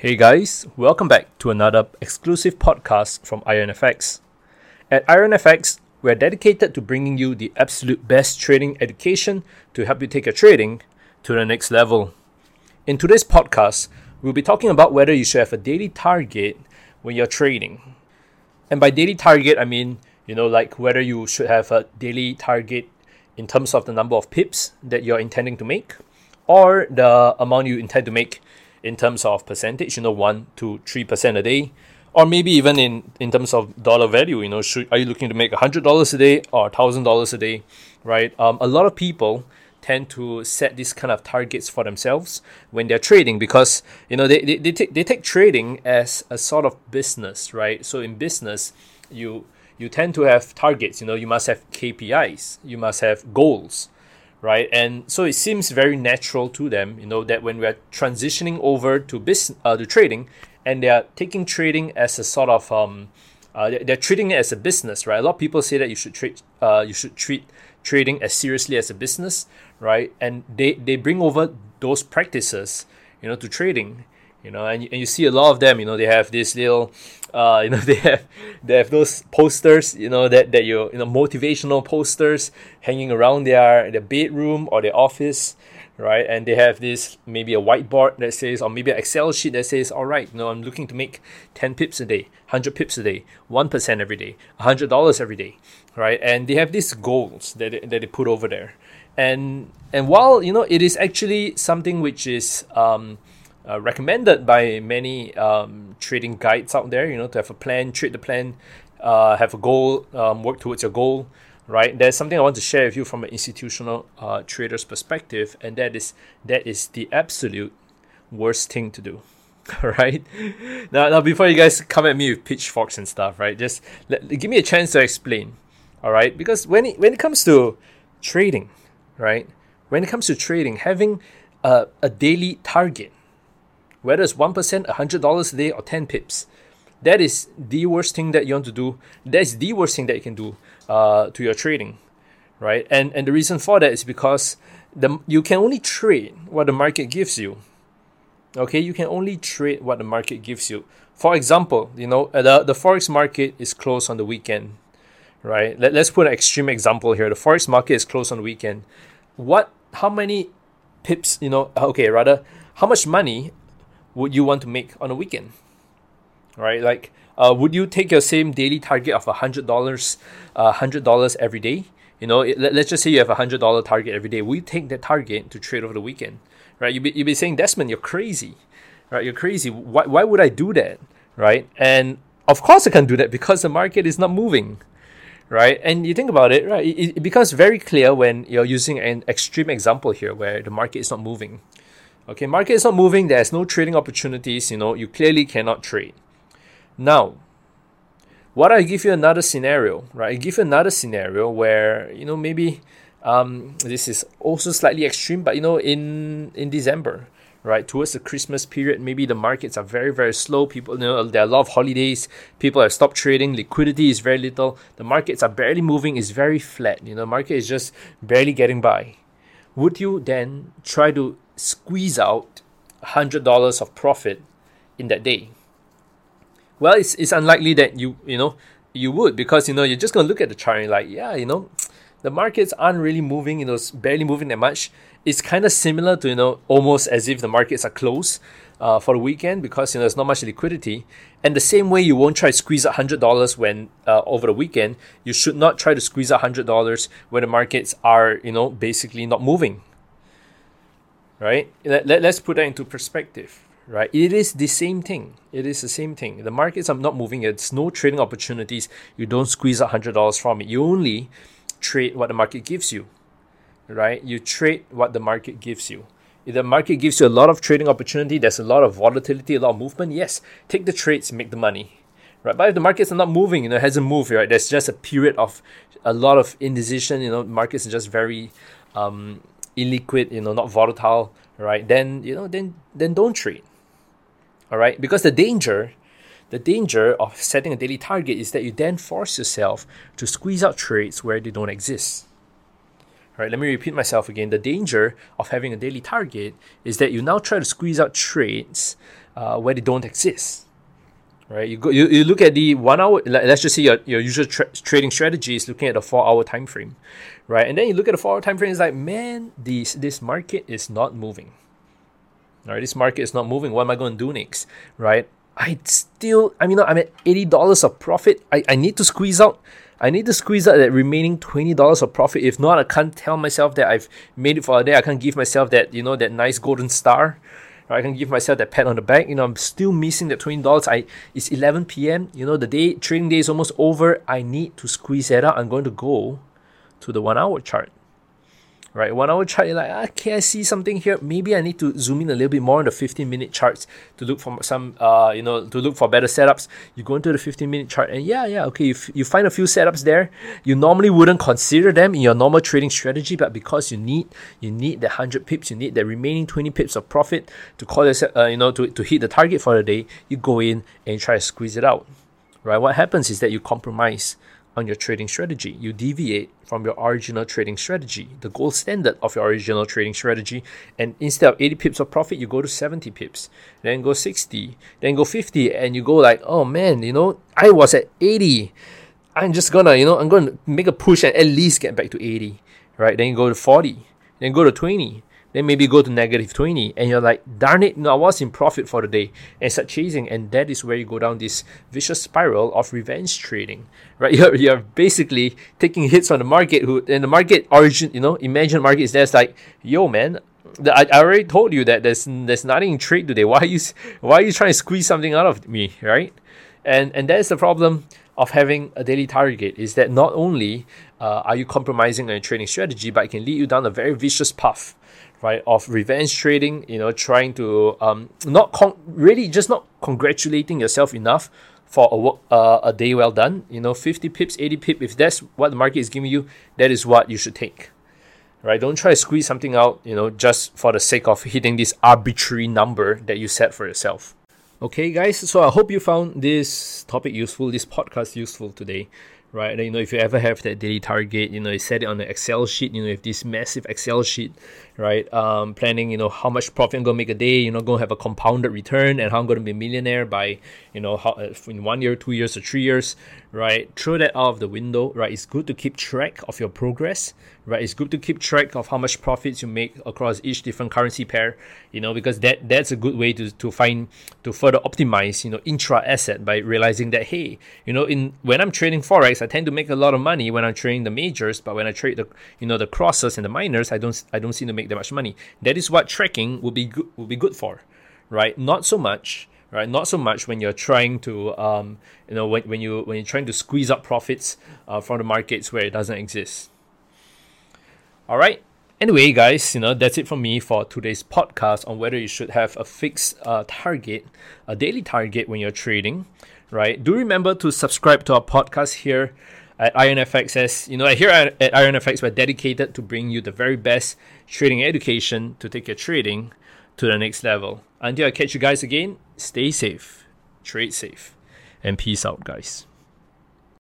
Hey guys, welcome back to another exclusive podcast from IronFX. At IronFX, we're dedicated to bringing you the absolute best trading education to help you take your trading to the next level. In today's podcast, we'll be talking about whether you should have a daily target when you're trading. And by daily target, I mean, you know, like whether you should have a daily target in terms of the number of pips that you're intending to make or the amount you intend to make in terms of percentage, you know, one to three percent a day, or maybe even in in terms of dollar value, you know, should are you looking to make hundred dollars a day or thousand dollars a day, right? Um, a lot of people tend to set these kind of targets for themselves when they're trading because you know they, they, they take they take trading as a sort of business, right? So in business, you you tend to have targets. You know, you must have KPIs, you must have goals right? And so it seems very natural to them, you know, that when we're transitioning over to business, uh, to trading, and they are taking trading as a sort of um, uh, they're treating it as a business, right? A lot of people say that you should trade, uh, you should treat trading as seriously as a business, right? And they they bring over those practices, you know, to trading, you know, and, and you see a lot of them, you know, they have this little, uh, you know, they have they have those posters, you know, that that you you know motivational posters hanging around their their bedroom or their office, right? And they have this maybe a whiteboard that says, or maybe an Excel sheet that says, all right, you know, I'm looking to make ten pips a day, hundred pips a day, one percent every day, hundred dollars every day, right? And they have these goals that they, that they put over there, and and while you know it is actually something which is um uh, recommended by many um, trading guides out there. You know, to have a plan, trade the plan, uh, have a goal, um, work towards your goal. Right, there's something I want to share with you from an institutional uh, trader's perspective, and that is that is the absolute worst thing to do. right now, now before you guys come at me with pitchforks and stuff, right? Just let, give me a chance to explain. All right, because when it, when it comes to trading, right? When it comes to trading, having a, a daily target whether it's 1%, $100 a day, or 10 pips. That is the worst thing that you want to do. That's the worst thing that you can do uh, to your trading, right? And and the reason for that is because the you can only trade what the market gives you. Okay, you can only trade what the market gives you. For example, you know uh, the the forex market is closed on the weekend, right? Let, let's put an extreme example here. The forex market is closed on the weekend. What? How many pips? You know? Okay, rather, how much money would you want to make on a weekend? Right? Like, uh, would you take your same daily target of hundred dollars, uh, hundred dollars every day? You know, it, let, us just say you have a hundred dollar target every day. You take that target to trade over the weekend? Right? You'd be, you'd be saying, Desmond, you're crazy. Right? You're crazy. Why, why would I do that? Right? And of course I can do that because the market is not moving right? And you think about it, right? It, it, becomes very clear when you're using an extreme example here where the market is not moving, Okay, market is not moving, there's no trading opportunities, you know, you clearly cannot trade. Now, what I give you another scenario, right? I give you another scenario where, you know, maybe um, this is also slightly extreme, but you know, in in December, right, towards the Christmas period, maybe the markets are very, very slow. People, you know, there are a lot of holidays. People have stopped trading. Liquidity is very little. The markets are barely moving. It's very flat. You know, market is just barely getting by. Would you then try to squeeze out $100 of profit in that day? Well, it's, it's unlikely that you, you know, you would because, you know, you're just going to look at the chart and like, yeah, you know, the markets aren't really moving, you know, it's barely moving that much. It's kind of similar to, you know, almost as if the markets are closed uh, for the weekend because, you know, there's not much liquidity. And the same way you won't try to squeeze $100 when uh, over the weekend, you should not try to squeeze $100 when the markets are, you know, basically not moving right? Let, let, let's put that into perspective, right? It is the same thing. It is the same thing. The markets are not moving. It's no trading opportunities. You don't squeeze $100 from it. You only trade what the market gives you, right? You trade what the market gives you. If the market gives you a lot of trading opportunity, there's a lot of volatility, a lot of movement, yes, take the trades, make the money. Right? But if the markets are not moving, you know, it hasn't moved, right? There's just a period of a lot of indecision, you know, markets are just very um, illiquid, you know, not volatile, right? Then you know, then then don't trade. All right, because the danger, the danger of setting a daily target is that you then force yourself to squeeze out trades where they don't exist. All right, let me repeat myself again. The danger of having a daily target is that you now try to squeeze out trades uh, where they don't exist. Right, you go, you, you look at the one hour. Let's just say your, your usual tra- trading strategy is looking at the four hour time frame, right? And then you look at the four hour time frame. It's like, man, this this market is not moving. All right, this market is not moving. What am I going to do next? Right? I still, I mean, I'm at eighty dollars of profit. I, I need to squeeze out I need to squeeze out that remaining twenty dollars of profit. If not, I can't tell myself that I've made it for a day. I can't give myself that you know that nice golden star. I can give myself that pat on the back. You know, I'm still missing that twenty dollars. I it's eleven p.m. You know, the day trading day is almost over. I need to squeeze that out. I'm going to go to the one hour chart right? One hour chart, you're like, ah, okay, I see something here. Maybe I need to zoom in a little bit more on the 15 minute charts to look for some, uh, you know, to look for better setups. You go into the 15 minute chart and yeah, yeah, okay, you, f- you find a few setups there. You normally wouldn't consider them in your normal trading strategy, but because you need, you need the 100 pips, you need the remaining 20 pips of profit to call yourself, uh, you know, to, to hit the target for the day, you go in and try to squeeze it out, right? What happens is that you compromise on your trading strategy. You deviate from your original trading strategy, the gold standard of your original trading strategy. And instead of 80 pips of profit, you go to 70 pips, then go 60, then go 50, and you go like, oh man, you know, I was at 80. I'm just gonna, you know, I'm gonna make a push and at least get back to 80, right? Then you go to 40, then go to 20, then maybe go to negative 20 and you're like darn it no i was in profit for the day. And start chasing and that is where you go down this vicious spiral of revenge trading right? You're, you're basically taking hits on the market who and the market origin you know imagine market is there's like yo man I, I already told you that there's there's nothing in trade today. Why are you why are you trying to squeeze something out of me? Right? And and that's the problem of having a daily target is that not only uh, are you compromising on your trading strategy but it can lead you down a very vicious path right of revenge trading you know trying to um not con- really just not congratulating yourself enough for a work uh, a day well done. You know 50 pips 80 pips if that's what the market is giving you that is what you should take. Right don't try to squeeze something out you know just for the sake of hitting this arbitrary number that you set for yourself. Okay guys so i hope you found this topic useful this podcast useful today. Right? And, you know, if you ever have that daily target, you know, you set it on an Excel sheet, you know, if this massive Excel sheet, right? Um, planning, you know, how much profit I'm gonna make a day, you know, gonna have a compounded return and how I'm gonna be a millionaire by, you know, how uh, in one year, two years, or three years, right? Throw that out of the window, right? It's good to keep track of your progress, right? It's good to keep track of how much profits you make across each different currency pair, you know, because that that's a good way to, to find to further optimize, you know, intra asset by realizing that hey, you know, in when I'm trading forex, I tend to make a lot of money when I'm trading the majors, but when I trade the you know the crosses and the minors, I don't I don't seem to make that much money. That is what tracking will be good will be good for, right? Not so much right? Not so much when you're trying to, um, you know, when, when you when you're trying to squeeze up profits uh, from the markets where it doesn't exist. All right. Anyway, guys, you know that's it from me for today's podcast on whether you should have a fixed uh, target, a daily target when you're trading, right? Do remember to subscribe to our podcast here at IronFX. As you know, here at IronFX, we're dedicated to bring you the very best trading education to take your trading to the next level. Until I catch you guys again, stay safe, trade safe, and peace out, guys.